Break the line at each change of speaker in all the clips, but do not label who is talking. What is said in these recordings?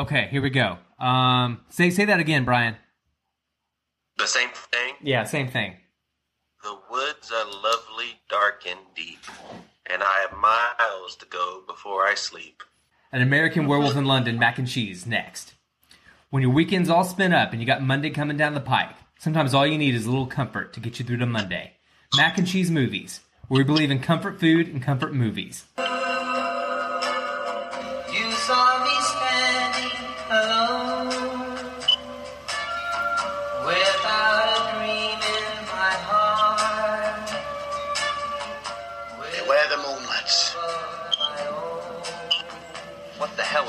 Okay, here we go. Um, say say that again, Brian.
The same thing.
Yeah, same thing.
The woods are lovely, dark, and deep, and I have miles to go before I sleep.
An American Werewolf in London mac and cheese next. When your weekend's all spent up and you got Monday coming down the pike, sometimes all you need is a little comfort to get you through to Monday. Mac and cheese movies, where we believe in comfort food and comfort movies.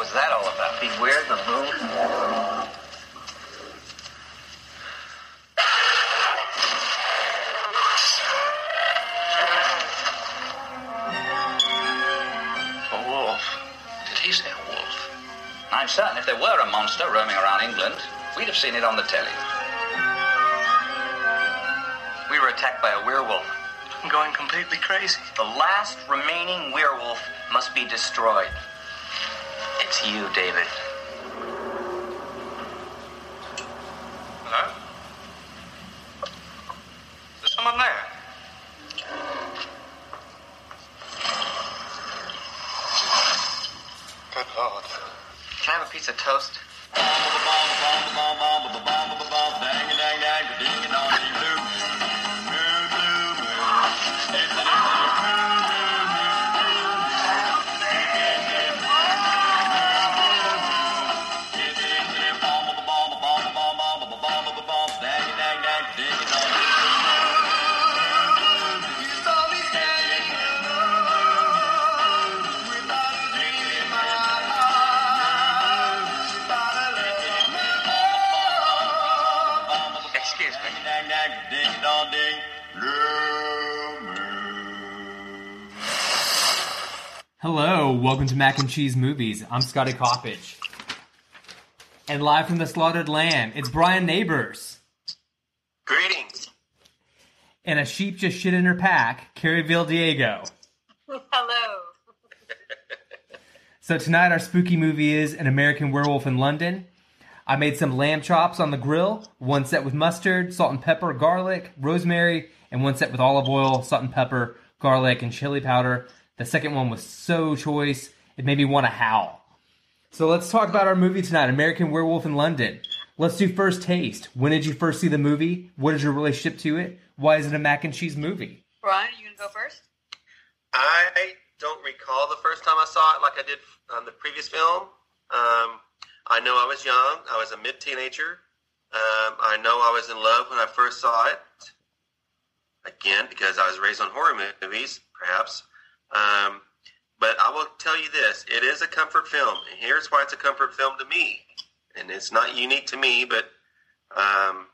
Was that all about? Beware the moon.
A wolf. Did he say a wolf?
I'm certain if there were a monster roaming around England, we'd have seen it on the telly. We were attacked by a werewolf.
I'm going completely crazy.
The last remaining werewolf must be destroyed. It's you, David.
Hello? Is there someone there? Good Lord.
Can I have a piece of toast?
Welcome to Mac and Cheese Movies. I'm Scotty Coppage. And live from the slaughtered lamb, it's Brian Neighbors.
Greetings.
And a sheep just shit in her pack, Carrie Diego.
Hello.
So tonight our spooky movie is An American Werewolf in London. I made some lamb chops on the grill, one set with mustard, salt and pepper, garlic, rosemary, and one set with olive oil, salt and pepper, garlic, and chili powder. The second one was so choice, it made me want to howl. So let's talk about our movie tonight, American Werewolf in London. Let's do first taste. When did you first see the movie? What is your relationship to it? Why is it a mac and cheese movie?
Brian, are you going to go first?
I don't recall the first time I saw it like I did on the previous film. Um, I know I was young. I was a mid teenager. Um, I know I was in love when I first saw it. Again, because I was raised on horror movies, perhaps. Um, but I will tell you this: it is a comfort film, and here's why it's a comfort film to me. And it's not unique to me, but um,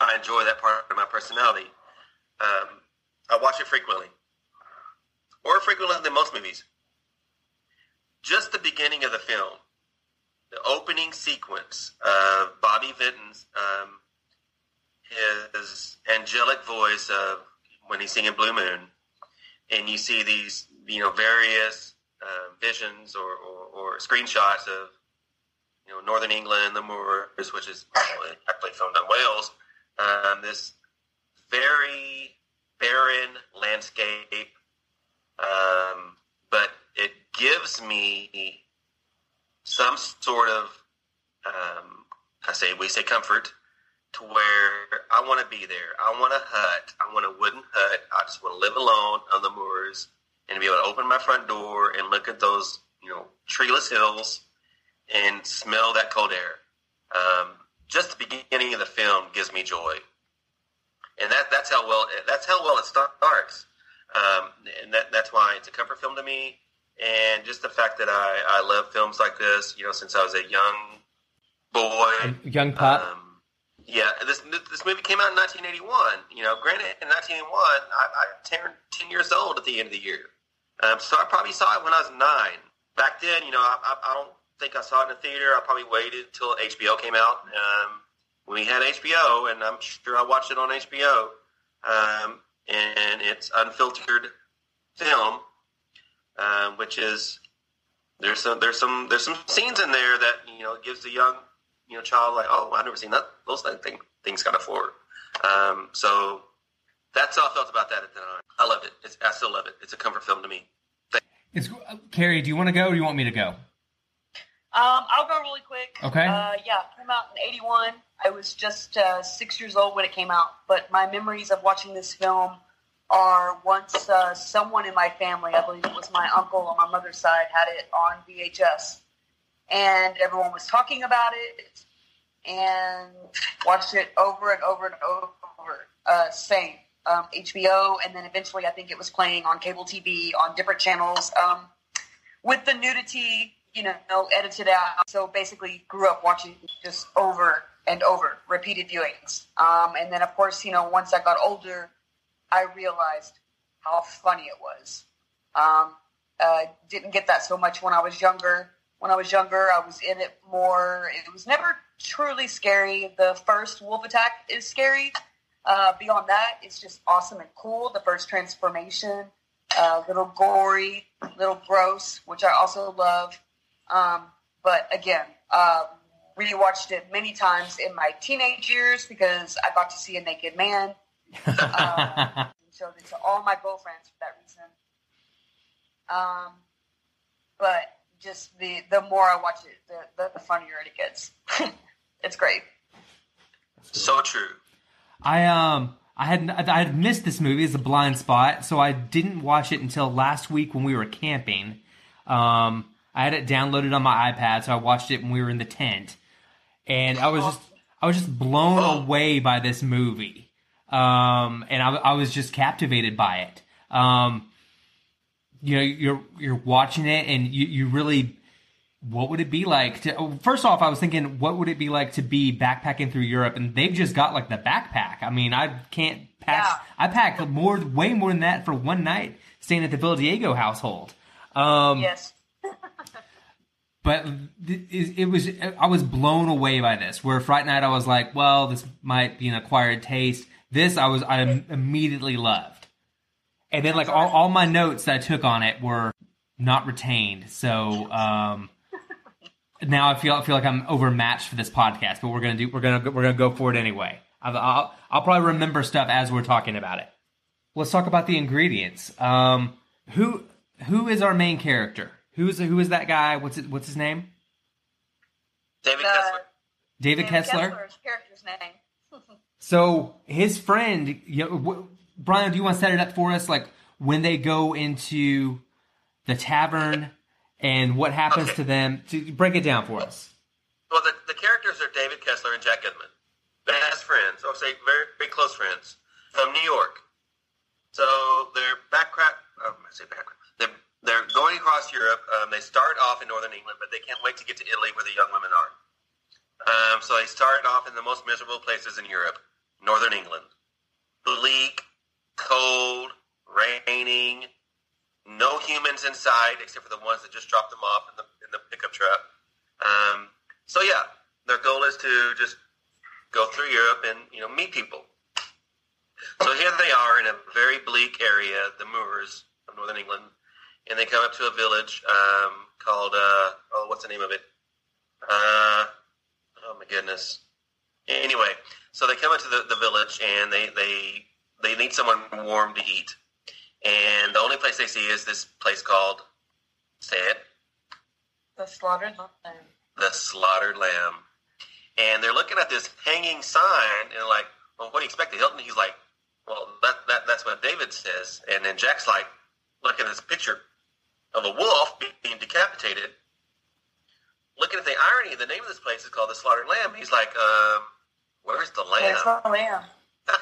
I enjoy that part of my personality. Um, I watch it frequently more frequently than most movies. Just the beginning of the film, the opening sequence of Bobby Vinton's um, his angelic voice of when he's singing Blue Moon, and you see these you know various uh, visions or, or, or screenshots of you know northern England, the Moors, which is actually filmed in Wales. Um, this very barren landscape um, but it gives me some sort of um, I say we say comfort to where I want to be there. I want a hut. I want a wooden hut. I just want to live alone on the moors and be able to open my front door and look at those you know treeless hills and smell that cold air. Um, just the beginning of the film gives me joy, and that that's how well that's how well it starts. Um, and that, that's why it's a comfort film to me. And just the fact that I, I love films like this, you know, since I was a young boy.
A young pup.
Um, yeah, this this movie came out in 1981. You know, granted, in 1981, I, I turned 10 years old at the end of the year. Um, so I probably saw it when I was nine. Back then, you know, I, I, I don't think I saw it in the theater. I probably waited till HBO came out. Um, we had HBO, and I'm sure I watched it on HBO. Um, and it's unfiltered film, um, which is there's some there's some there's some scenes in there that you know gives the young you know child like oh I've never seen that those thing, things kind of before. Um, so that's how I felt about that at the time. I loved it. It's, I still love it. It's a comfort film to me.
It's, uh, Carrie, do you want to go or do you want me to go?
Um, I'll go really quick.
Okay.
Uh, yeah, came out in '81. I was just uh, six years old when it came out, but my memories of watching this film are once uh, someone in my family, I believe it was my uncle on my mother's side, had it on VHS, and everyone was talking about it, and watched it over and over and over. Uh, same um, HBO, and then eventually I think it was playing on cable TV on different channels um, with the nudity, you know, edited out. So basically, grew up watching just over and over, repeated viewings. Um, and then, of course, you know, once I got older, I realized how funny it was. Um, uh, didn't get that so much when I was younger. When I was younger, I was in it more. It was never truly scary. The first wolf attack is scary. Uh, beyond that, it's just awesome and cool. The first transformation, uh, little gory, little gross, which I also love. Um, but again, uh, rewatched it many times in my teenage years because I got to see a naked man. Uh, and showed it to all my girlfriends for that reason. Um, but just the the more I watch it, the the, the funnier it gets. it's great.
So true.
I um I had I had missed this movie as a blind spot, so I didn't watch it until last week when we were camping. Um, I had it downloaded on my iPad, so I watched it when we were in the tent, and I was just I was just blown away by this movie, um, and I, I was just captivated by it. Um, you know, you're you're watching it, and you you really what would it be like to oh, first off i was thinking what would it be like to be backpacking through europe? And they've just got like the backpack. I mean i can't pack
Yeah.
i packed more way more than that for one night staying at the Villa Diego household. Um
Yes.
but it, it was i was blown away by this where fright night i was like well this might be an acquired taste. This i was i immediately loved. And then like all, all my notes that i took on it were not retained. So um now i feel I feel like i'm overmatched for this podcast but we're gonna do we're gonna we're gonna go for it anyway. I'll, I'll, I'll probably remember stuff as we're talking about it. Let's talk about the ingredients. Um who who is our main character? Who's who is that guy? What's it, what's his name?
David
Uh,
Kessler.
david
Dan
kessler?
Kessler's character's name.
So his friend, you know, w- Brian, do you want to set it up for us? Like when they go into the tavern and what happens
Okay.
to them? To break it down for us.
Well, the, the characters are David Kessler and Jack Goodman, best friends. I'll say very, very close friends from New York. So they're backcrack. Oh, I say backcrack. They're they're going across Europe. Um, they start off in northern England, but they can't wait to get to Italy, where the young women are. Um, so they start off in the most miserable places in Europe, northern England, bleak, cold, raining, humans inside except for the ones that just dropped them off in the in the pickup truck. Um, so yeah, their goal is to just go through Europe and you know meet people. So here they are in a very bleak area, the Moors of northern England, and they come up to a village um, called uh, oh, what's the name of it? Uh, oh my goodness. Anyway, so they come into the, the village and they, they they need someone warm to eat, and the only place they see is this place called say it
The slaughtered lamb.
the slaughtered lamb. And they're looking at this hanging sign and they're like, well, what do you expect? The Hilton? He's like, well, that, that that's what David says. And then Jack's like, looking at this picture of a wolf being decapitated. Looking at the irony, the name of this place is called the Slaughtered Lamb. He's like, um, where's the lamb?
It's not a lamb.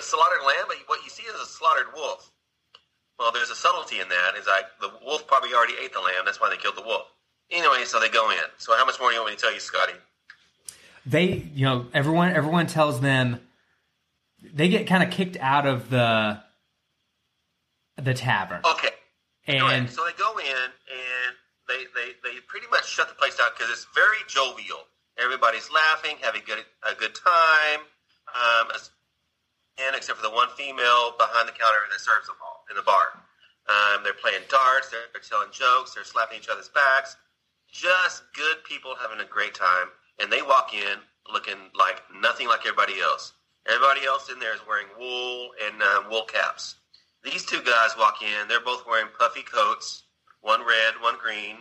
the slaughtered lamb, but what you see is a slaughtered wolf. Well, there's a subtlety in that. Is like the wolf probably already ate the lamb. That's why they killed the wolf. Anyway, so they go in. So how much more do you want me to tell you, Scotty?
They, you know, everyone everyone tells them they get kind of kicked out of the the tavern.
Okay.
and
So they go in and they, they, they pretty much shut the place down because it's very jovial. Everybody's laughing, having good, a good time, um, and except for the one female behind the counter that serves them all in the bar. Um, they're playing darts. They're, they're telling jokes. They're slapping each other's backs. Just good people having a great time. And they walk in looking like nothing like everybody else. Everybody else in there is wearing wool and uh, wool caps. These two guys walk in. They're both wearing puffy coats, one red, one green,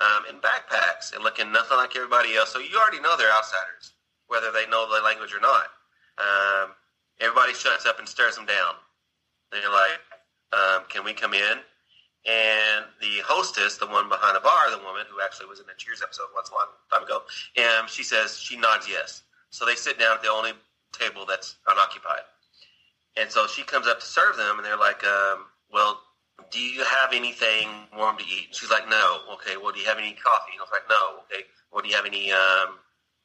um, and backpacks, and looking nothing like everybody else. So you already know they're outsiders, whether they know the language or not. Um, everybody shuts up and stares them down. They're like, um, "Can we come in?" And the hostess, the one behind the bar, the woman who actually was in the Cheers episode once a long time ago, and she says she nods yes. So they sit down at the only table that's unoccupied. And so she comes up to serve them, and they're like, um, "Well, do you have anything warm to eat?" She's like, "No." Okay. Well, do you have any coffee? And I was like, "No." Okay. Well, do you have any um,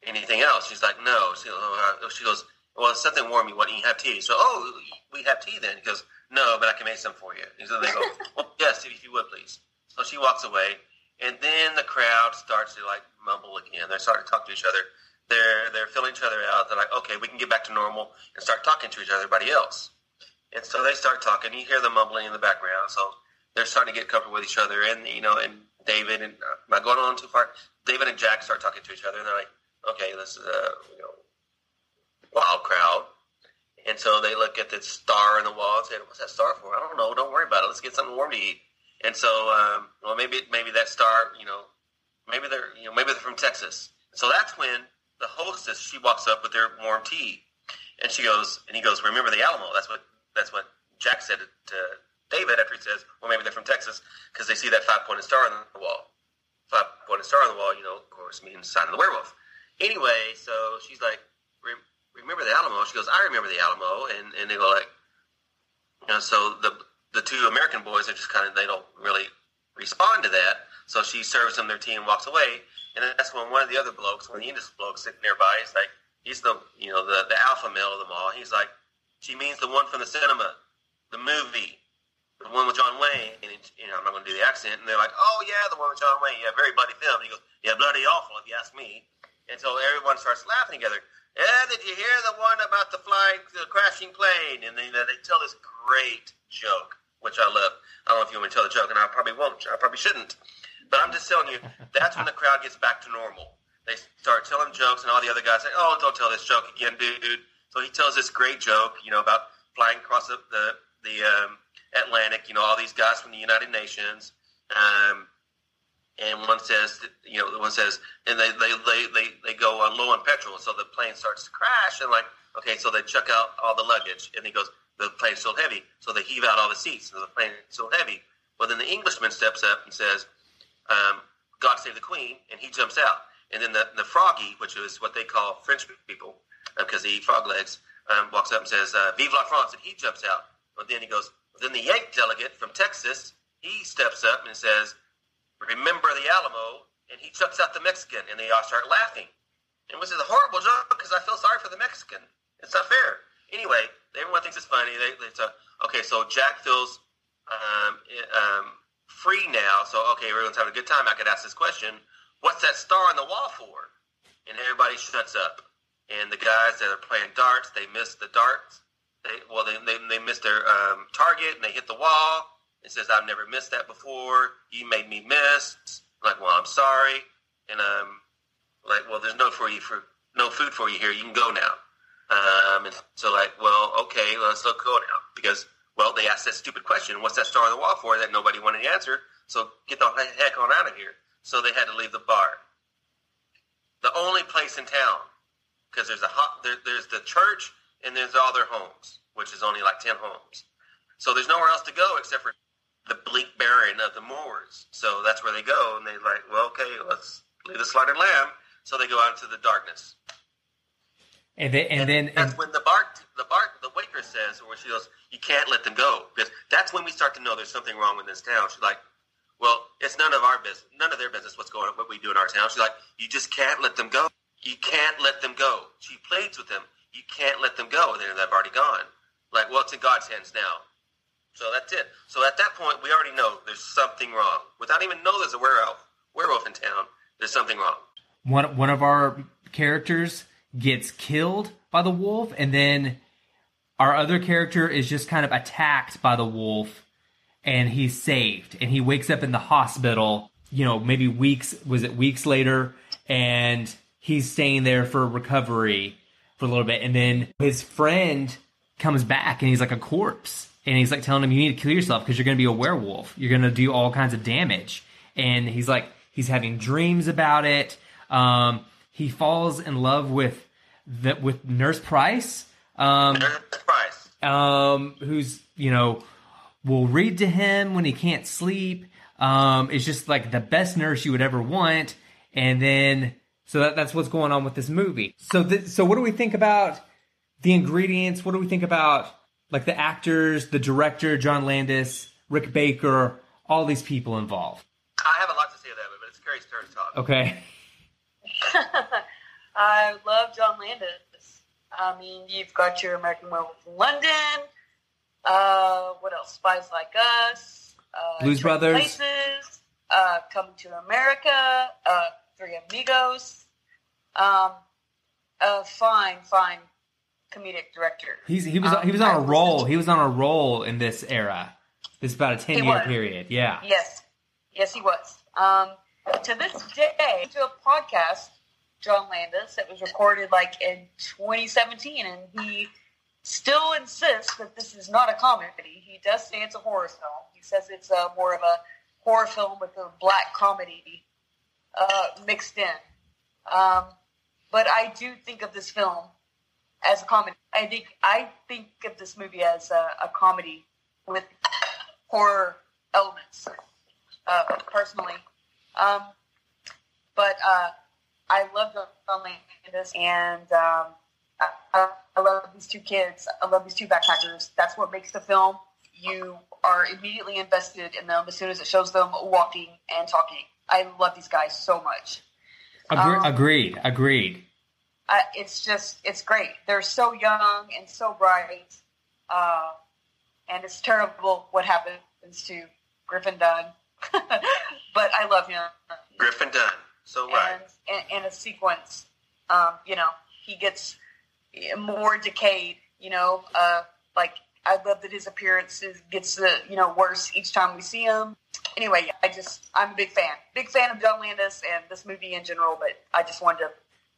anything else? She's like, "No." She, uh, she goes, "Well, something warm. You want? You have tea?" So, oh, we have tea then. He goes, "No, but I can make some for you." And so they go, well, "Yes, if you would, please." So she walks away, and then the crowd starts to like mumble again. They start to talk to each other. They're they're filling each other out. They're like, "Okay, we can get back to normal and start talking to each other, everybody else." And so they start talking. You hear the mumbling in the background. So they're starting to get comfortable with each other. And you know, and David and uh, am I going on too far? David and Jack start talking to each other, and they're like, "Okay, this is a you know wild crowd." And so they look at the star in the wall and say, "What's that star for?" I don't know. Don't worry about it. Let's get something warm to eat. And so, um, well, maybe maybe that star, you know, maybe they're you know maybe they're from Texas. So that's when the hostess she walks up with their warm tea, and she goes, and he goes, "Remember the Alamo?" That's what that's what Jack said to David after he says, "Well, maybe they're from Texas because they see that five pointed star on the wall. Five pointed star on the wall, you know, of course, means sign of the werewolf." Anyway, so she's like, "Re- "Remember the Alamo?" She goes, "I remember the Alamo," and and they go like, you know, so the the two American boys are just kind of they don't really respond to that. So she serves them their tea and walks away. And that's when one of the other blokes, one of the English blokes sitting nearby, he's like, he's the you know the the alpha male of them all. He's like, she means the one from the cinema, the movie, the one with John Wayne. And it, you know, I'm not going to do the accent. And they're like, oh yeah, the one with John Wayne. Yeah, very bloody film. And he goes, yeah, bloody awful if you ask me. And so everyone starts laughing together. Yeah, did you hear the one about the flying, the crashing plane? And they, they tell this great joke, which I love. I don't know if you want to tell the joke, and I probably won't. I probably shouldn't. But I'm just telling you, that's when the crowd gets back to normal. They start telling jokes, and all the other guys say, "Oh, don't tell this joke again, dude." So he tells this great joke, you know, about flying across the the, the um, Atlantic. You know, all these guys from the United Nations. Um, and one says, you know, one says, and they they, they, they they go on low on petrol, so the plane starts to crash, and like, okay, so they chuck out all the luggage, and he goes, the plane's still heavy, so they heave out all the seats, and the plane's still heavy. Well, then the Englishman steps up and says, um, "God save the Queen," and he jumps out, and then the the froggy, which is what they call French people, because they eat frog legs, um, walks up and says, uh, "Vive la France," and he jumps out. But then he goes, then the Yank delegate from Texas, he steps up and says remember the Alamo, and he chucks out the Mexican, and they all start laughing. And which is a horrible joke because I feel sorry for the Mexican. It's not fair. Anyway, everyone thinks it's funny. They, they talk, okay, so Jack feels um, um, free now. So okay, everyone's having a good time. I could ask this question: What's that star on the wall for? And everybody shuts up. And the guys that are playing darts, they miss the darts. They well, they they, they miss their um, target and they hit the wall. It says, I've never missed that before. You made me miss. I'm like, well, I'm sorry. And um, like, well, there's no for you for no food for you here. You can go now. Um, and so like, well, okay, let's go now because well, they asked that stupid question, what's that star on the wall for? That nobody wanted to answer. So get the heck on out of here. So they had to leave the bar. The only place in town because there's a hot, there, there's the church and there's all their homes, which is only like ten homes. So there's nowhere else to go except for the bleak barren of the moors. So that's where they go, and they're like, well, okay, let's leave the slaughtered lamb. So they go out into the darkness.
And then, and, then,
that's
and,
when the bar, the bar, the waitress says, where she goes, you can't let them go because that's when we start to know there's something wrong with this town. She's like, well, it's none of our business, none of their business what's going on, what we do in our town. She's like, you just can't let them go. You can't let them go. She pleads with them. You can't let them go. And then they've already gone. Like, well, it's in God's hands now. So that's it. So at that point, we already know there's something wrong. Without even know there's a werewolf, werewolf in town, there's something wrong.
one one of our characters gets killed by the wolf, and then our other character is just kind of attacked by the wolf, and he's saved, and he wakes up in the hospital. You know, maybe weeks was it weeks later, and he's staying there for recovery for a little bit, and then his friend comes back, and he's like a corpse, and he's like telling him, "You need to kill yourself because you're going to be a werewolf. You're going to do all kinds of damage." And he's like, he's having dreams about it. Um, he falls in love with the, with Nurse Price. Um,
Nurse Price.
um, who's you know will read to him when he can't sleep. Um, is just like the best nurse you would ever want, and then so that, that's what's going on with this movie. So th- so what do we think about the ingredients? What do we think about like the actors, the director John Landis, Rick Baker, all these people involved?
I have a lot to say about it, but it's Carrie's turn to talk.
Okay,
I love John Landis. I mean, you've got your American Werewolf in London. Uh, what else? Spies Like Us. Uh,
Blues Brothers.
Places, uh, Coming to America. Uh, Three Amigos. Um, a fine, fine comedic director.
he's he was
Um,
he was on
I
a roll. He was on a roll in this era. This is about a ten year
was.
period. Yeah.
Yes, yes, he was. Um, to this day, to a podcast, John Landis, that was recorded like in 2017, and he still insists that this is not a comedy. He does say it's a horror film. He says it's uh, more of a horror film with a black comedy uh, mixed in. Um, but I do think of this film as a comedy. I think I think of this movie as a, a comedy with horror elements uh, personally. Um, but uh, I love John Landis, and um, I, I, I love these two kids. I love these two backpackers. That's what makes the film. You are immediately invested in them as soon as it shows them walking and talking. I love these guys so much.
Agre-
Um,
agreed. Agreed.
I, it's just it's great. They're so young and so bright, uh, and it's terrible what happens to Griffin Dunne. but I love him.
Griffin Dunne. So right.
And in, in a sequence, um, you know, he gets more decayed. You know, uh, like I love that his appearance is, gets uh, you know worse each time we see him. Anyway, yeah, I just I'm a big fan, big fan of John Landis and this movie in general. But I just wanted to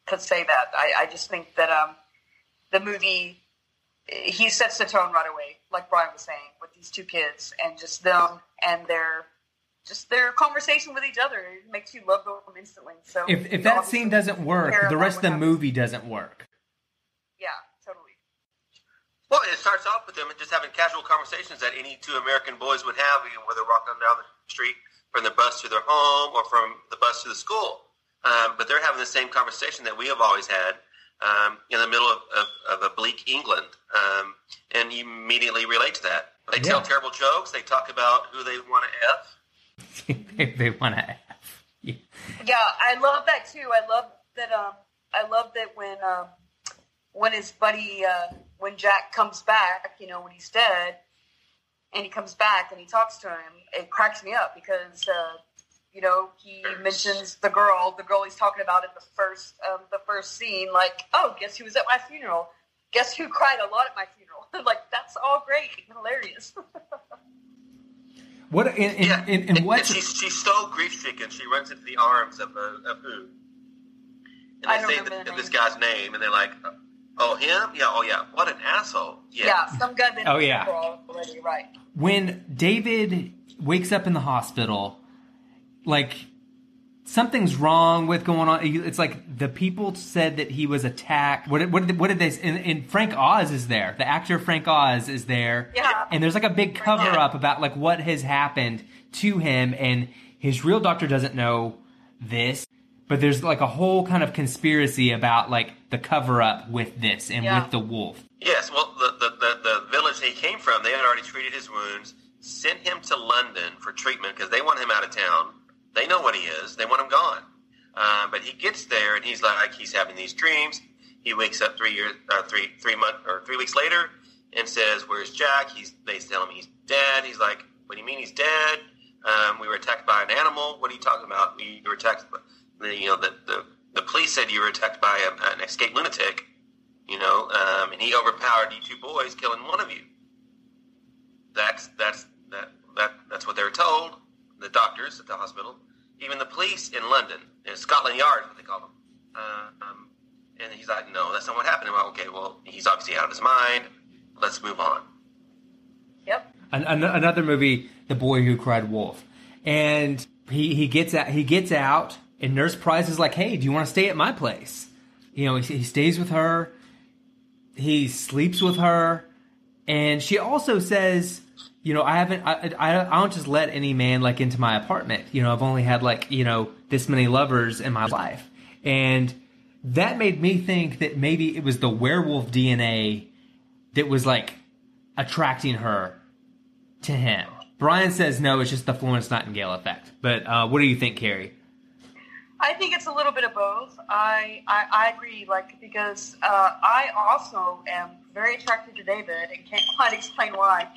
could say that. I, I just think that um, the movie he sets the tone right away, like Brian was saying, with these two kids and just them and their just their conversation with each other. It makes you love them instantly. So
If if that scene doesn't work, the rest of
what
the
happens.
movie doesn't work.
yeah, totally.
Well, it starts off with them just having casual conversations that any two American boys would have, you know, whether walking down the street from their bus to their home or from the bus to the school. Um, but they're having the same conversation that we have always had um, in the middle of, of, of a bleak England, um, and you immediately relate to that. They tell terrible jokes. They talk about who they want to f.
they, they want to have. Yeah.
Yeah, I love that too. I love that. Um, I love that when um, when his buddy, uh, when Jack comes back, you know, when he's dead, and he comes back and he talks to him, it cracks me up because uh, you know he mentions the girl, the girl he's talking about in the first um, the first scene. Like, oh, guess who was at my funeral? Guess who cried a lot at my funeral? like, that's all great, and hilarious.
What in in,
Yeah,
in, in
and,
what?
she's she's so grief stricken. She runs into the arms of uh, of who? And
I
they
don't
say the,
the
this guy's name, and they're like, "Oh, him? Yeah, oh yeah. What an asshole! Yeah,
yeah, some guy that
Oh, yeah.
already right.
when David wakes up in the hospital, like something's wrong with going on. It's like the people said that he was attacked. What did, what did, what did they? And, and Frank Oz is there. The actor Frank Oz is there.
Yeah.
And there's like a big cover up about like what has happened to him, and his real doctor doesn't know this. But there's like a whole kind of conspiracy about like the cover up with this and
Yeah.
with the wolf.
Yes, well, the, the, the, the village he came from, they had already treated his wounds, sent him to London for treatment because they want him out of town. They know what he is. They want him gone. Uh, but he gets there and he's like, he's having these dreams. He wakes up three years, uh, three three months or three weeks later, and says, "Where's Jack?" He's they tell him he's dead. He's like, "What do you mean he's dead? Um, we were attacked by an animal. What are you talking about? We were attacked. By, you know, the, the the police said you were attacked by a, an escaped lunatic." you know, um, and he overpowered you two boys, killing one of you. That's that's that that that's what they were told. The doctors at the hospital, even the police in London, in Scotland Yard, what they call them. Uh, um, and he's like, no, that's not what happened. Well, okay, well, he's obviously out of his mind. Let's move on.
Yep.
An- an- another movie, The Boy Who Cried Wolf, and he he gets out he gets out, and Nurse Price is like, "Hey, do you want to stay at my place?" You know, he, he stays with her, he sleeps with her, and she also says, "You know, I haven't I, I I don't just let any man like into my apartment. You know, I've only had like you know this many lovers in my life," and that made me think that maybe it was the werewolf DNA that was like attracting her to him. Brian says no, it's just the Florence Nightingale effect. But uh, what do you think, Carrie?
I think it's a little bit of both. I I, I agree, like because uh, I also am very attracted to David and can't quite explain why.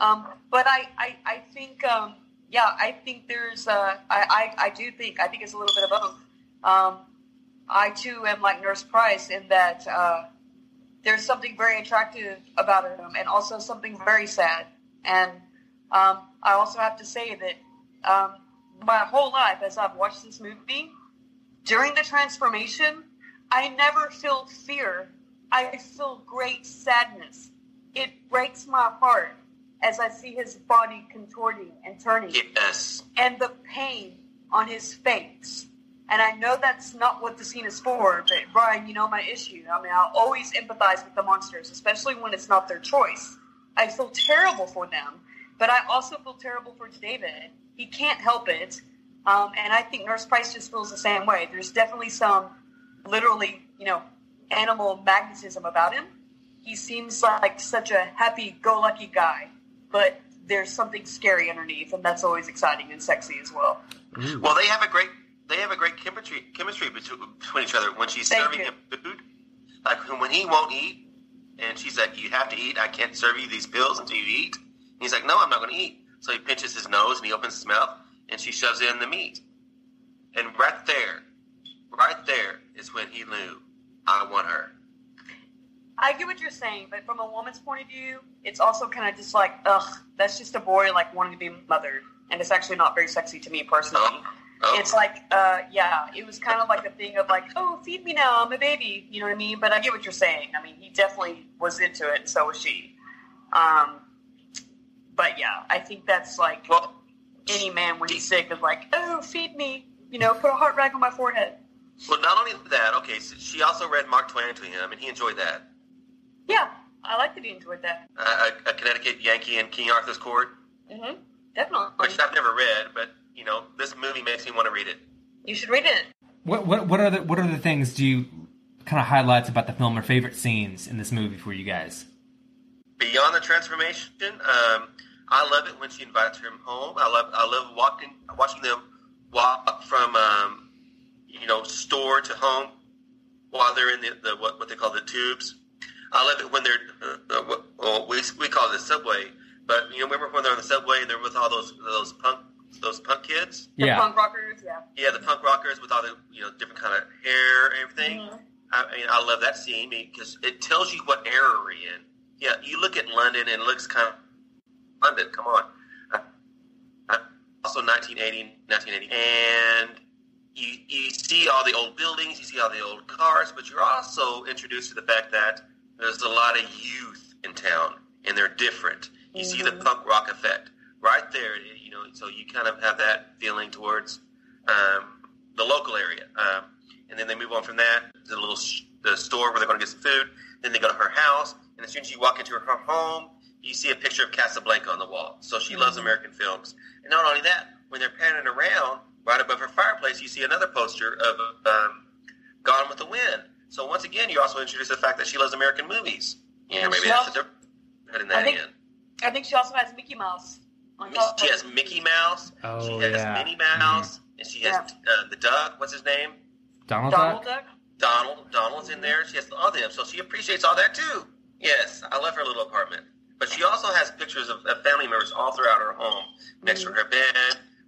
Um, but I I, I think um, yeah, I think there's uh, I, I I do think I think it's a little bit of both. Um, I too am like Nurse Price in that uh, there's something very attractive about him, and also something very sad. And um, I also have to say that um, my whole life, as I've watched this movie, during the transformation, I never feel fear. I feel great sadness. It breaks my heart as I see his body contorting and turning,
Yes.
and the pain on his face. And I know that's not what the scene is for, but Brian, you know my issue. I mean, I'll always empathize with the monsters, especially when it's not their choice. I feel terrible for them, but I also feel terrible for David. He can't help it. Um, and I think Nurse Price just feels the same way. There's definitely some literally, you know, animal magnetism about him. He seems like such a happy go lucky guy, but there's something scary underneath, and that's always exciting and sexy as well.
Well, they have a great they have a great chemistry chemistry between, between each other when she's
Thank
serving
you.
him food. Like when he won't eat, and she's like, "You have to eat. I can't serve you these pills until you eat." And he's like, "No, I'm not going to eat." So he pinches his nose and he opens his mouth, and she shoves in the meat. And right there, right there is when he knew, "I want her."
I get what you're saying, but from a woman's point of view, it's also kind of just like, ugh, that's just a boy like wanting to be mothered, and it's actually not very sexy to me personally.
Oh, oh.
It's like, uh, yeah, it was kind of like a thing of like, oh, feed me now, I'm a baby, you know what I mean? But I get what you're saying. I mean, he definitely was into it, and so was she. Um, but yeah, I think that's like
well,
any man when he's sick is like, oh, feed me, you know, put a heart rag on my forehead.
well, not only that. Okay, so she also read Mark Twain to him, and he enjoyed that.
Yeah, I like that he enjoyed that.
Uh, a, a Connecticut Yankee in King Arthur's Court,
Mm-hmm. Definitely.
which I've never read, but you know, this movie makes me want to read it.
You should read it.
What what what are the what are the things do you kind of highlights about the film or favorite scenes in this movie for you guys?
Beyond the transformation, um, I love it when she invites him home. I love I love walking watching them walk from um, you know store to home while they're in the, the what, what they call the tubes. I love it when they're uh, uh, well, we we call it the subway, but you know remember when they're on the subway and they're with all those those punk those punk kids.
The
yeah.
punk rockers, yeah.
Yeah, the punk rockers with all the you know different kind of hair and everything.
Mhm.
I mean, I love that scene because it tells you what era we're in. Yeah, you look at London and it looks kind of London. Come on. Uh, uh, also 1980, 1980, and you you see all the old buildings, you see all the old cars, but you're also introduced to the fact that there's a lot of youth in town, and they're different. You see the
Mhm.
punk rock effect right there. You know, so you kind of have that feeling towards um, the local area. Um, and then they move on from that to the little sh- the store where they're going to get some food. Then they go to her house, and as soon as you walk into her home, you see a picture of Casablanca on the wall. So she loves American films. And not only that, when they're panning around, right above her fireplace, you see another poster of um, Gone with the Wind. So once again, you also introduce the fact that she loves American movies. Yeah,
And
maybe that's
also-
a different putting
I
that
think-
in.
I think she also has Mickey Mouse. On top
She has. Mickey Mouse.
Oh,
she has
yeah.
Minnie Mouse, and she has uh, the duck. What's his name?
Donald,
Donald
Duck?
Duck.
Donald. Donald's in there. She has all of them, so she appreciates all that too. Yes, I love her little apartment. But she also has pictures of, of family members all throughout her home, next to her bed,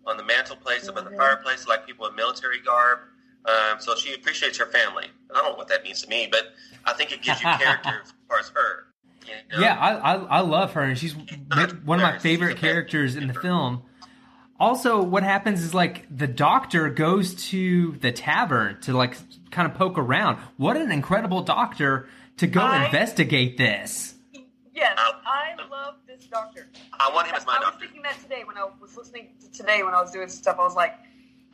on the mantelpiece, above the
Mhm.
fireplace, like people in military garb. Um, so she appreciates her family. I don't know what that means to me, but I think it gives you character as far as her. You know?
Yeah, I, I I love her, and she's one of my favorite characters in the film. Also, what happens is like the doctor goes to the tavern to like kind of poke around. What an incredible doctor to go
I-
investigate this.
Yes, I love this doctor.
I want him as my doctor.
I was thinking that today when I was listening to today when I was doing stuff. I was like,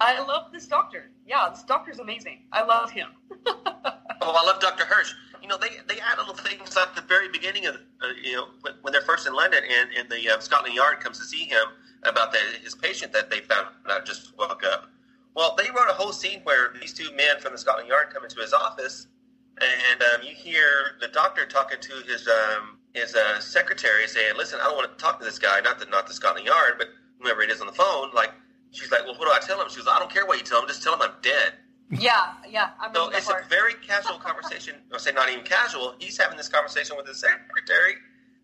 I love this doctor. Yeah, this doctor's amazing. I love him.
Oh, I love Dr. Hirsch. You know, they they add little things at the very beginning of, uh, you know, when, when they're first in London and, and the uh, Scotland Yard comes to see him about the, his patient that they found out just woke up. Well, they wrote a whole scene where these two men from the Scotland Yard come into his office, and um, you hear the doctor talking to his um, his uh, secretary saying, "Listen, I don't want to talk to this guy, not the not the Scotland Yard, but whoever it is on the phone." Like, she's like, "Well, what do I tell him?" She goes, "I don't care what you tell him, just tell him I'm dead."
yeah, yeah. I remember
So it's a very casual conversation. I'll say not even casual. He's having this conversation with his secretary,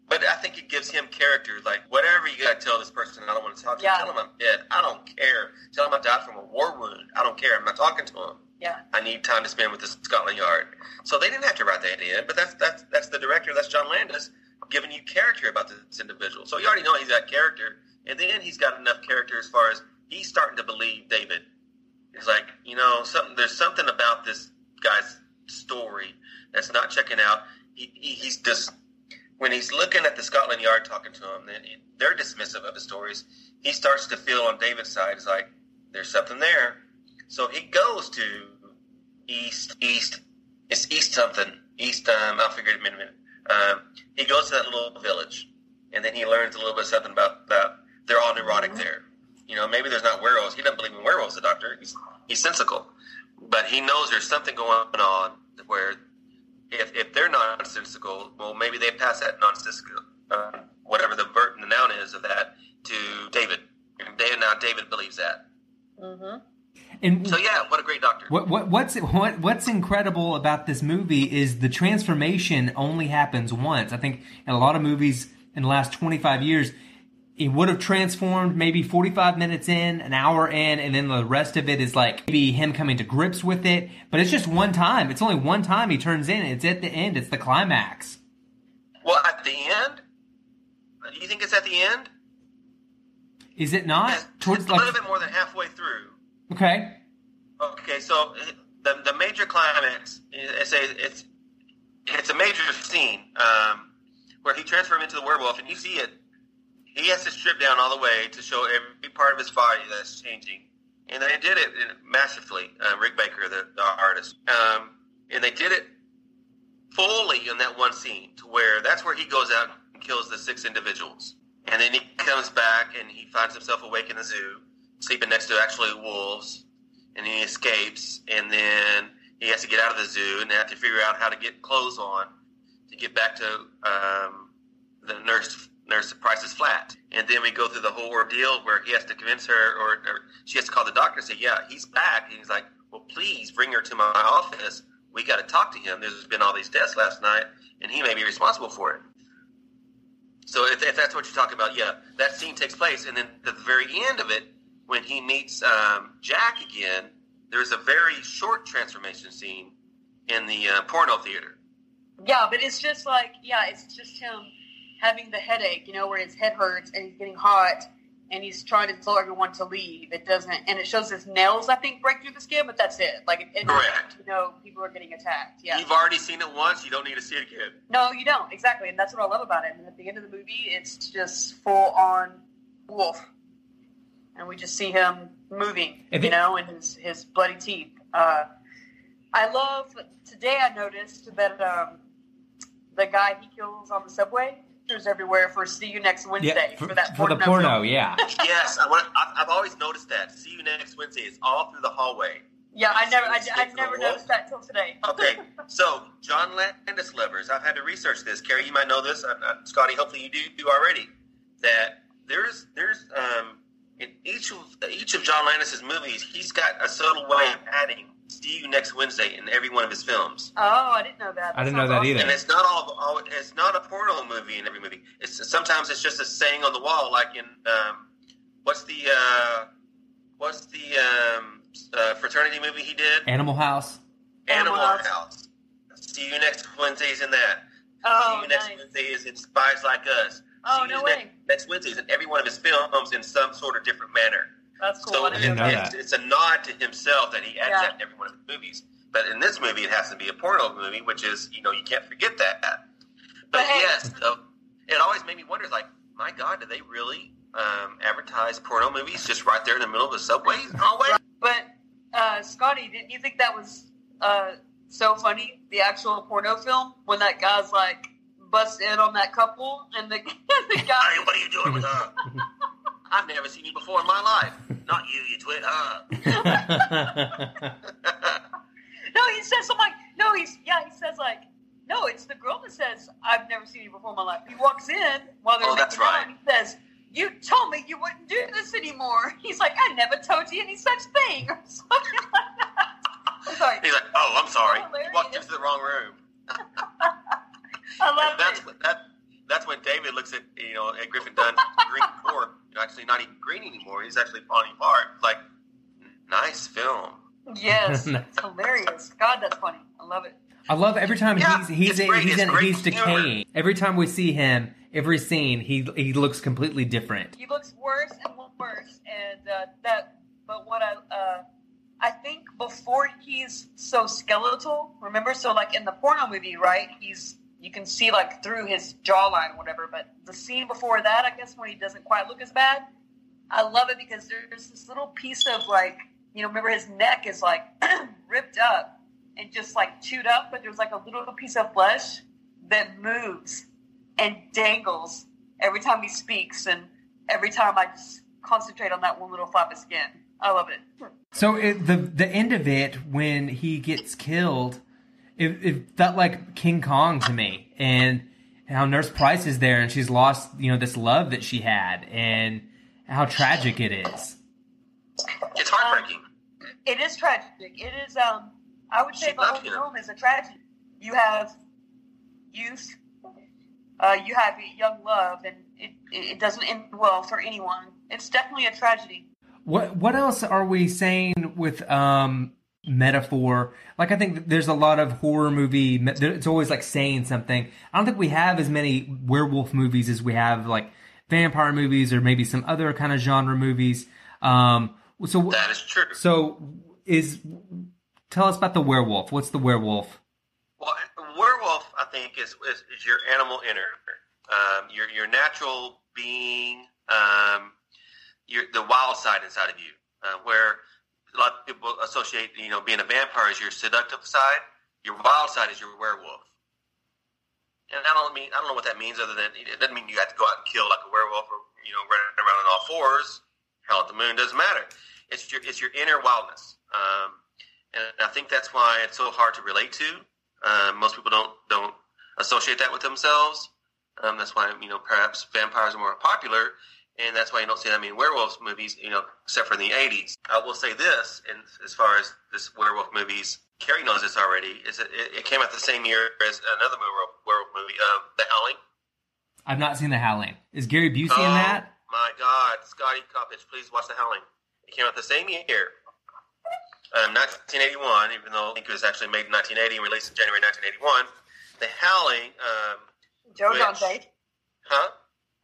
but I think it gives him character. Like whatever you got to tell this person, I don't want to talk to.
Yeah.
Tell him I'm dead. I don't care. Tell him I died from a war wound. I don't care. I'm not talking to him.
yeah,
I need time to spend with the Scotland Yard. So they didn't have to write that in, but that's that's that's the director. That's John Landis giving you character about this individual. So you already know he's got character, and then he's got enough character as far as he's starting to believe David. He's like you know something. There's something about this guy's story that's not checking out. He, he, he's just when he's looking at the Scotland Yard talking to him, then they're dismissive of his stories. He starts to feel on David's side. It's like there's something there. So he goes to east, east. It's east something. East. Um, I'll figure it in a minute. Um, he goes to that little village, and then he learns a little bit something about that. They're all neurotic there. You know, maybe there's not werewolves. He doesn't believe in werewolves. The doctor. He's he's sensical, but he knows there's something going on where if if they're nonsensical, well, maybe they pass that nonsensical, uh, whatever the verb and the noun is of that, to David. And David now David believes that.
hmm
And
So yeah, what a great doctor.
What, what what's what what's incredible about this movie is the transformation only happens once. I think in a lot of movies in the last 25 years, it would have transformed maybe 45 minutes in, an hour in, and then the rest of it is like maybe him coming to grips with it. But it's just one time. It's only one time he turns in. It's at the end. It's the climax.
Well, at the end, do you think it's at the end?
Is it not?
It's,
Towards
it's a little bit more than halfway through.
okay.
Okay, so the the major climax is a it's it's a major scene um, where he transforms into the werewolf, and you see it. He has to strip down all the way to show every part of his body that's changing, and they did it massively. Uh, Rick Baker, the, the artist, um, and they did it fully in that one scene to where that's where he goes out and kills the six individuals, and then he comes back and he finds himself awake in the zoo, sleeping next to actually wolves and he escapes, and then he has to get out of the zoo, and they have to figure out how to get clothes on to get back to um, the nurse nurse is flat. And then we go through the whole ordeal where he has to convince her, or, or she has to call the doctor and say, "Yeah, he's back." And he's like, "Well, please bring her to my office. We got to talk to him. There's been all these deaths last night, and he may be responsible for it." So if, if that's what you're talking about, yeah, that scene takes place, and then at the very end of it, when he meets um, Jack again, there's a very short transformation scene in the uh, porno theater.
Yeah, but it's just like yeah, it's just him having the headache, you know, where his head hurts and he's getting hot and he's trying to tell everyone to leave. It doesn't, and it shows his nails, I think, break through the skin, but that's it. Like, it, it,
Correct.
you know, people are getting attacked. Yeah.
You've already seen it once; you don't need to see it again.
No, you don't. Exactly. And that's what I love about it. And at the end of the movie, it's just full on wolf. And we just see him moving,
If
you know, and his, his bloody teeth. Uh, I love, today I noticed that um, the guy he kills on the subway, there's everywhere for See You Next Wednesday
for,
for, that
for the
porno
porno,
film.
yeah.
yes, I want. I've, I've always noticed that. See you next Wednesday. It's all through the hallway.
Yeah, I never, I, I
Next
never noticed that till today.
Okay, so John Landis lovers, I've had to research this. Carrie, you might know this. Uh, uh, Scotty, hopefully you do, do already. That there's there's um in each of each of John Landis's movies, he's got a subtle way of adding "See you next Wednesday" in every one of his films.
Oh, I didn't know that.
I didn't know that
awesome.
either.
And it's not all, all. It's not a porno movie in every movie. It's sometimes it's just a saying on the wall, like in um, what's the uh, what's the um, uh, fraternity movie he did?
Animal House.
Animal
Animal House.
House. See you next Wednesday's in that.
Oh,
See you next
nice.
Wednesday is in Spies Like Us.
Oh,
See you
no
next,
way.
next Wednesday is in every one of his films in some sort of different manner.
That's cool.
So
I didn't
didn't
know
know
that.
it's, a nod to himself that he adds
Yeah.
that in every one of his movies. But in this movie, it has to be a porno movie, which is you know you can't forget that. But,
But hey-
yes, though, it always made me wonder. Like, my God, do they really um, advertise porno movies just right there in the middle of the subway hallway?
But uh, Scotty, didn't you think that was uh, so funny? The actual porno film when that guy's like bust in on that couple and the, the
Hey,
guy.
what are you doing with her? I've never seen you before in my life. Not you, you twit, huh?
No, he says something like, no, he's yeah, he says like, no, it's the girl that says I've never seen you before in my life. He walks in while they're
Oh, that's
out,
right.
and He says. You told me you wouldn't do this anymore. He's like, I never told you any such thing, or something like that. I'm sorry.
He's like, oh, I'm sorry.
Oh,
You walked into the wrong room.
I love
And that's
it.
what, that. That's when David looks at you know at Griffin Dunne, green core. Actually, not even green anymore. He's actually falling apart. Like, nice film.
Yes, it's hilarious. God, that's funny. I love it.
I love every time
Yeah,
he's he's
it's great.
he's in,
great
he's
humor.
decaying. Every time we see him, every scene, he he looks completely different.
He looks worse and worse, and uh, that. But what I uh, I think before he's so skeletal. Remember, so like in the porno movie, right? He's you can see like through his jawline or whatever. But the scene before that, I guess, when he doesn't quite look as bad, I love it because there's this little piece of like you know, remember his neck is like ripped up and just like chewed up, but there's like a little piece of flesh that moves and dangles every time he speaks, and every time I just concentrate on that one little flap of skin. I love it.
So it, the the end of it when he gets killed, it, it felt like King Kong to me, and how Nurse Price is there and she's lost you know this love that she had, and how tragic it is.
It's heartbreaking.
It is tragic. It is. Um, I would say
She
the whole
loved him.
film is a tragedy. You have youth. Uh, you have young love, and it, it doesn't end well for anyone. It's definitely a tragedy.
What what else are we saying with um metaphor? Like I think there's a lot of horror movie. It's always like saying something. I don't think we have as many werewolf movies as we have like vampire movies or maybe some other kind of genre movies. Um, so
That is true.
so is tell us about the werewolf. What's the werewolf?
Well, werewolf, I think, is is, is your animal inner, um, your your natural being, um, your the wild side inside of you, uh, where a lot of people associate, you know, being a vampire as your seductive side. Your wild side is your werewolf. And I don't mean I don't know what that means, other than it doesn't mean you have to go out and kill like a werewolf or you know running around on all fours. Hell at the moon doesn't matter. It's your it's your inner wildness, um, and I think that's why it's so hard to relate to. Um, most people don't don't associate that with themselves. Um, that's why you know perhaps vampires are more popular, and that's why you don't see that many werewolves movies. You know, except for in the '80s. I will say this, and as far as this werewolf movies, Carrie knows this already. Is it, it, it came out the same year as another werewolf, werewolf movie, um, The Howling.
I've not seen The Howling. Is Gary Busey in
Oh,
that?
My God, Scotty Coppage, please watch The Howling. It came out the same year, um, 1981, even though I think it was actually made in 1980 and released in January 1981. The Howling, um,
Joe
Which-
Dante.
huh?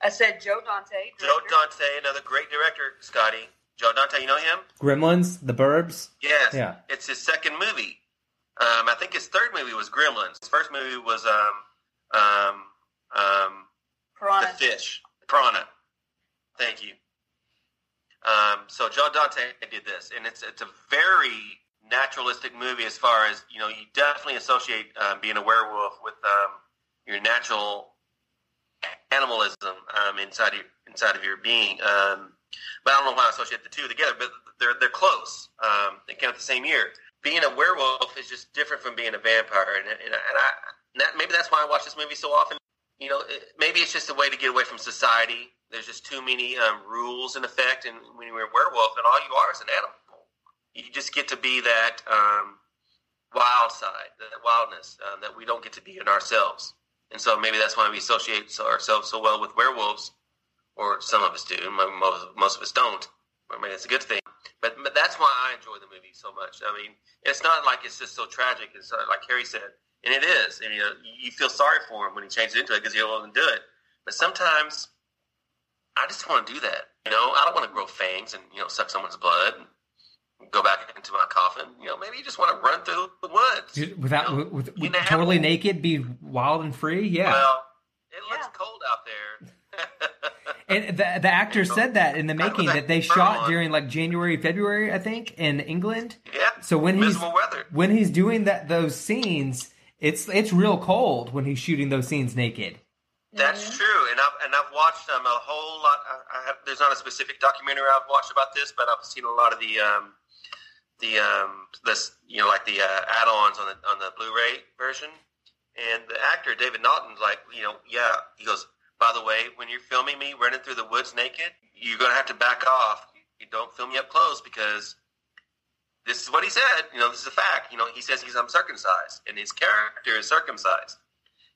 I said Joe Dante.
Joe. Dante, another great director, Scotty. Joe Dante, you know him?
Gremlins, The Burbs.
Yes.
Yeah.
It's his second movie. Um, I think his third movie was Gremlins. His first movie was um, um, um, The Fish, Piranha. Thank you. Um, so Joe Dante did this, and it's it's a very naturalistic movie as far as you know. You definitely associate um, being a werewolf with um, your natural animalism um, inside your inside of your being. Um, but I don't know why I associate the two together, but they're they're close. Um, they came out the same year. Being a werewolf is just different from being a vampire, and and, and I and that, maybe that's why I watch this movie so often. You know, it, maybe it's just a way to get away from society. There's just too many um, rules in effect, and when you're a werewolf, and all you are is an animal. You just get to be that um, wild side, that wildness um, that we don't get to be in ourselves. And so maybe that's why we associate ourselves so well with werewolves, or some of us do, most, most of us don't. Or maybe it's a good thing. But, but that's why I enjoy the movie so much. I mean, it's not like it's just so tragic. It's uh, like Harry said, and it is. And, you know, you feel sorry for him when he changes into it because he'll not do it. But sometimes I just want to do that. You know, I don't want to grow fangs and you know suck someone's blood go back into my coffin. You know, maybe you just want to run through the woods
Without
you know,
with, with,
be an
totally
animal.
naked, be wild and free. Yeah.
Well, it looks
Yeah.
cold out there.
And the, the actor said that in the making
with
that they shot
on.
during like January, February, I think, in England.
yeah.
So when he's
weather.
when he's doing that those scenes, it's it's real cold when he's shooting those scenes naked.
That's
Mhm.
true, and I've and I've watched um, a whole lot. I, I have, there's not a specific documentary I've watched about this, but I've seen a lot of the um, the um, this you know like the uh, add-ons on the on the Blu-ray version. And the actor David Naughton's like, you know, yeah, he goes. By the way, when you're filming me running through the woods naked, you're gonna have to back off. You don't film me up close because this is what he said. You know, this is a fact. You know, he says he's uncircumcised, and his character is circumcised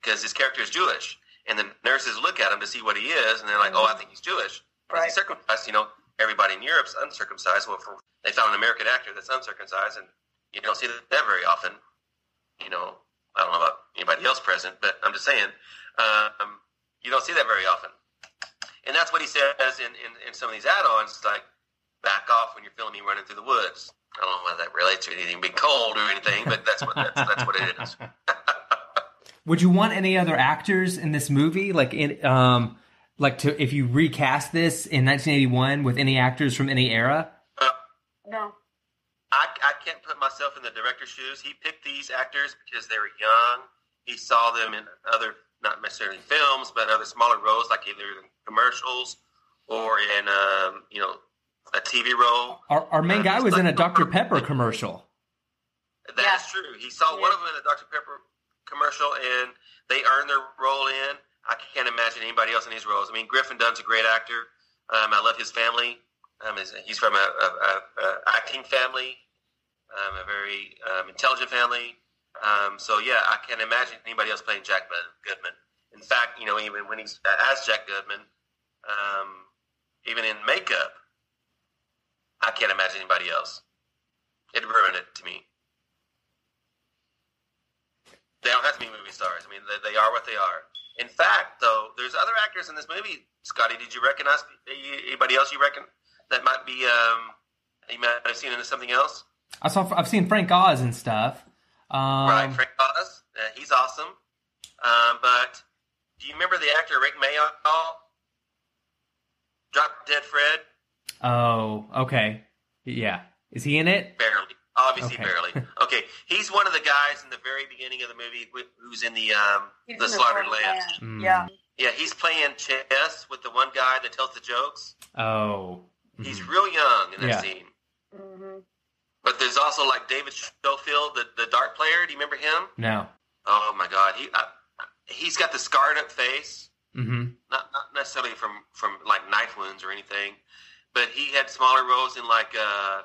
because his character is Jewish. And the nurses look at him to see what he is, and they're like, "Oh, I think he's Jewish."
Right.
He's circumcised. You know, everybody in Europe's uncircumcised. Well, for, they found an American actor that's uncircumcised, and you don't see that very often. You know, I don't know about anybody else present, but I'm just saying, um, you don't see that very often. And that's what he says in, in, in some of these add-ons, like, back off when you're filming me running through the woods. I don't know whether that relates to anything being cold or anything, but that's what that's, that's what it is.
Would you want any other actors in this movie? Like in um like to if you recast this in 1981 with any actors from any era?
No.
I, I can't put myself in the director's shoes. He picked these actors because they were young. He saw them in other, not necessarily films, but other smaller roles, like either in commercials or in, um, you know, a TV role.
Our, our main guy was in a Dr Pepper commercial.
That's true. He saw one of them in a Dr. Pepper commercial, and they earned their role in. I can't imagine anybody else in these roles. I mean, Griffin Dunne's a great actor. Um, I love his family. Um, he's, from a, a, a, a acting family, um, a very um, intelligent family. Um, so yeah, I can't imagine anybody else playing Jack Goodman. In fact, you know, even when he's as Jack Goodman, um, even in makeup, I can't imagine anybody else. It ruined it to me. They don't have to be movie stars. I mean, they, they are what they are. In fact, though, there's other actors in this movie. Scotty, did you recognize anybody else you reckon that might be um, you might have seen in something else?
I saw I've seen Frank Oz and stuff. Um,
right, Frank Oz. Uh, he's awesome. Um, but do you remember the actor Rik Mayall? Drop Dead Fred?
Oh, okay. Yeah. Is he in it?
Barely. Obviously,
Okay.
barely. Okay, he's one of the guys in the very beginning of the movie who's in the um,
He's
the
in
Slaughtered
Slaughtered
Lambs.
Mm.
Land. Yeah.
Yeah, he's playing chess with the one guy that tells the jokes.
Oh.
He's
Mhm.
real young in that
Yeah.
scene.
hmm
But there's also like David Schofield, the, the dart player. Do you remember him?
No.
Oh my God, he uh, he's got the scarred up face.
Mm-hmm.
Not not necessarily from from like knife wounds or anything, but he had smaller roles in like uh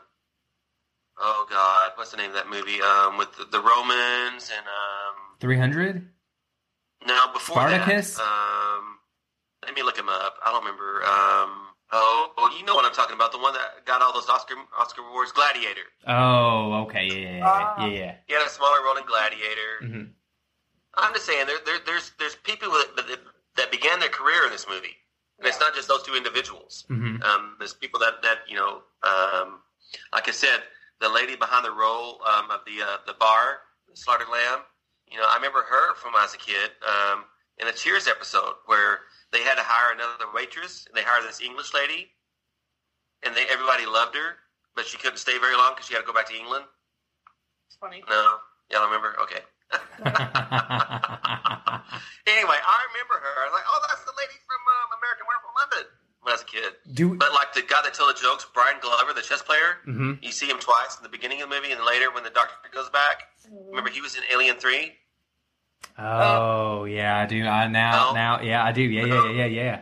oh God, what's the name of that movie? Um, with the, the Romans and um
300?
no before
Spartacus?
That, um, let me look him up. I don't remember. Um, oh, oh, you know what I'm talking about? The one that got all those Oscar Oscar awards, Gladiator.
Oh, okay. Yeah, yeah, yeah.
Ah.
yeah, yeah.
He had a smaller role in Gladiator.
hmm
I'm just saying, there, there, there's there's people that, that that began their career in this movie, and it's not just those two individuals.
hmm
Um, there's people that that you know, um, like I said, the lady behind the roll um, of the uh, the bar, the slaughtered lamb. You know, I remember her from when I was a kid um, in a Cheers episode where they had to hire another waitress, and they hired this English lady, and they everybody loved her, but she couldn't stay very long because she had to go back to England.
It's funny.
No, y'all remember? Okay. Anyway, I remember her. I was like, oh, that's the lady from um, American Werewolf in London when I was a kid.
Do
But like the guy that told the jokes, Brian Glover, the chess player,
Mhm.
you see him twice in the beginning of the movie and later when the doctor goes back. Remember, he was in Alien 3?
Oh, yeah, I do. I now
No?
now yeah, I do. Yeah, yeah, yeah, yeah, yeah.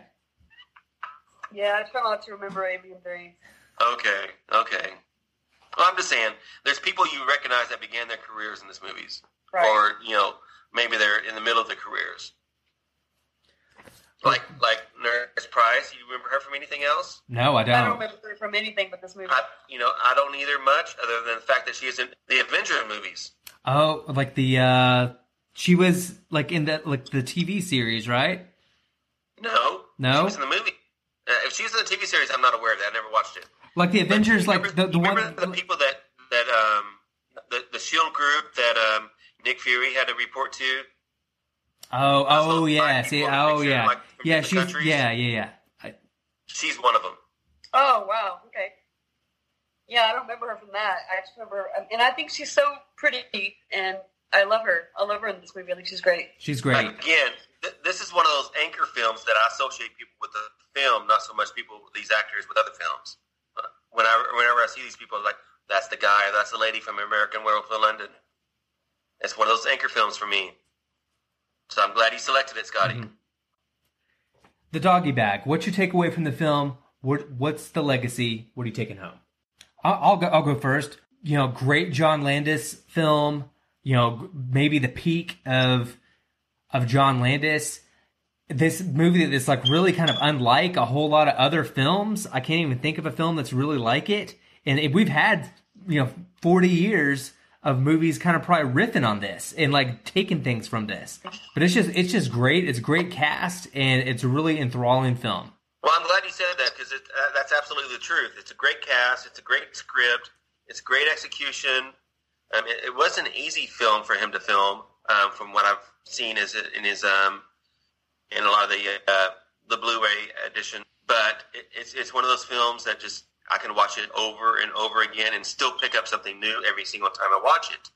Yeah, I try not to remember Alien 3.
Okay, okay. Well, I'm just saying, there's people you recognize that began their careers in these movies.
Right.
Or, you know, maybe they're in the middle of their careers. Like like Nurse Price, you remember her from anything else?
No, I
I don't I
don't.
remember her from anything but this movie.
I, you know, I don't either much, other than the fact that she is in the Avenger movies.
Oh, like the uh She was like in the like the TV series, right?
No.
No?
She was in the movie. Uh, if she was in the TV series, I'm not aware of that. I never watched it.
Like the Avengers,
You
like
remember,
the, the
you
one.
remember the people that that um the the Shield group that um Nick Fury had to report to.
Oh, oh
Also,
yeah, see, oh
picture,
yeah,
like,
yeah,
different
she's
countries.
yeah, yeah, yeah. I,
She's one of them.
Oh wow, okay. Yeah, I don't remember her from that. I just remember, um, and I think she's so pretty, and I love her. I love her in this movie. I think she's great.
she's great.
Again, th- this is one of those anchor films that I associate people with the film, not so much people these actors with other films. Whenever whenever I see these people, like that's the guy, or that's the lady from American Werewolf in London. It's one of those anchor films for me. So I'm glad you selected it, Scotty.
Mhm. The doggy bag. What's your takeaway from the film? What What's the legacy? What are you taking home? I'll, I'll go. I'll go first. You know, great John Landis film. You know, maybe the peak of of John Landis. This movie that's like really kind of unlike a whole lot of other films. I can't even think of a film that's really like it. And we've had you know forty years of movies kind of probably riffing on this and like taking things from this. But it's just it's just great. It's great cast and it's a really enthralling film.
Well, I'm glad you said that because uh, that's absolutely the truth. It's a great cast. It's a great script. It's great execution. Um, it, it was an easy film for him to film, um, from what I've seen is in his um, in a lot of the uh, the Blu-ray edition. But it, it's it's one of those films that just I can watch it over and over again and still pick up something new every single time I watch it.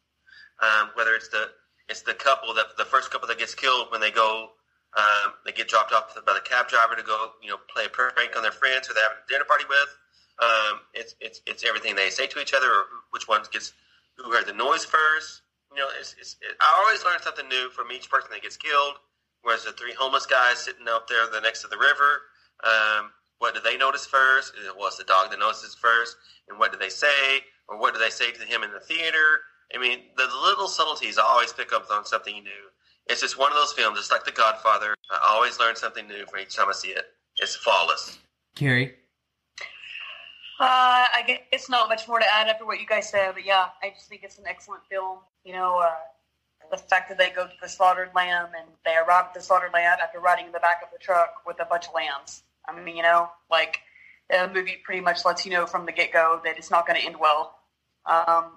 Um, whether it's the it's the couple that the first couple that gets killed when they go um, they get dropped off by the cab driver to go, you know, play a prank on their friends who they're having a dinner party with. Um, it's it's it's everything they say to each other, or which one gets who heard the noise first. You know, it's, it's it, I always learn something new from each person that gets killed. Whereas the three homeless guys sitting out there the next to the river, um, what do they notice first? It was the dog that notices first, and what do they say, or what do they say to him in the theater? I mean, the little subtleties I always pick up on something new. It's just one of those films, just like The Godfather. I always learn something new for each time I see it. It's flawless.
Carrie.
Uh, I guess it's not much more to add after what you guys said, but yeah, I just think it's an excellent film. You know, uh, the fact that they go to the slaughtered lamb and they arrive at the slaughtered lamb after riding in the back of the truck with a bunch of lambs. I mean, you know, like the movie pretty much lets you know from the get go that it's not going to end well. Um,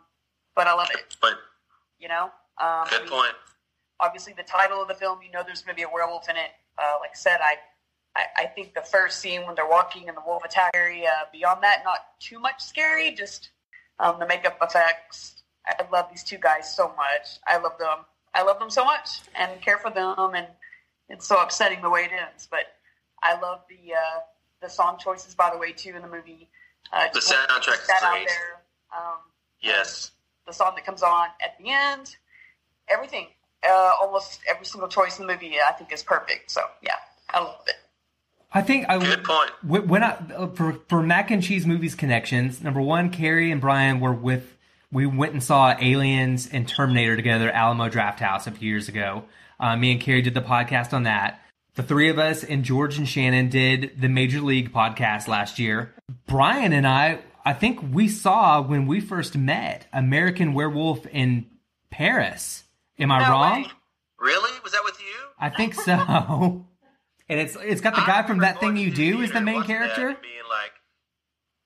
but I love it.
But
You know, um, I
good
mean,
point.
obviously the title of the film, you know, there's going to be a werewolf in it. Uh, like I said, I, I, I think the first scene when they're walking in the wolf attack area, beyond that, not too much scary, just um, the makeup effects. I love these two guys so much. I love them. I love them so much and care for them, and it's so upsetting the way it ends. But I love the uh, the song choices, by the way, too, in the movie. Uh,
The
just wanted to
soundtrack is
that out
great.
there. Um,
Yes.
the song that comes on at the end, everything, uh, almost every single choice in the movie, I think is perfect. So yeah, I love it.
I think I
Good point.
When I uh, for for mac and cheese movies connections, number one, Carrie and Brian were with. We went and saw Aliens and Terminator together at Alamo Drafthouse a few years ago. Uh, me and Carrie did the podcast on that. The three of us and George and Shannon did the Major League podcast last year. Brian and I, I think we saw when we first met American Werewolf in Paris. Am I
No
wrong?
way.
Really? Was that with you?
I think so. And it's it's got the
I
guy from that thing you do is the main character.
Being like,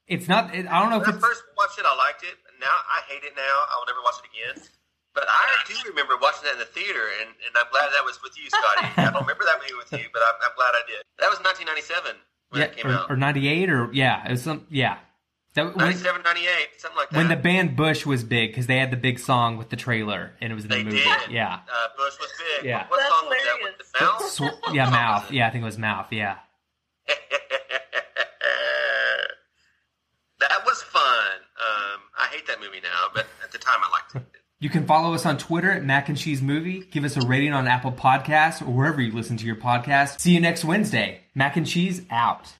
It's not. It, I don't know if
when I first watched it, I liked it. Now I hate it. Now I will never watch it again. But I do remember watching that in the theater, and, and I'm glad that was with you, Scotty. I don't remember that movie with you, but I'm, I'm glad I did. That was 1997 when
Yeah,
it came
or,
out.
or ninety eight, or yeah, it was some. Yeah, that, when,
97, 98, something like that.
when the band Bush was big because they had the big song with the trailer and it was in the
they
movie.
did.
Yeah,
Uh, Bush was big.
Yeah.
What
That's
song was that? With the mouth?
Sw- yeah, mouth. Yeah, I think it was mouth. Yeah.
that was fun. Um, I hate that movie now, but at the time I liked it.
You can follow us on Twitter at Mac and Cheese Movie. Give us a rating on Apple Podcasts or wherever you listen to your podcast. See you next Wednesday. Mac and Cheese out.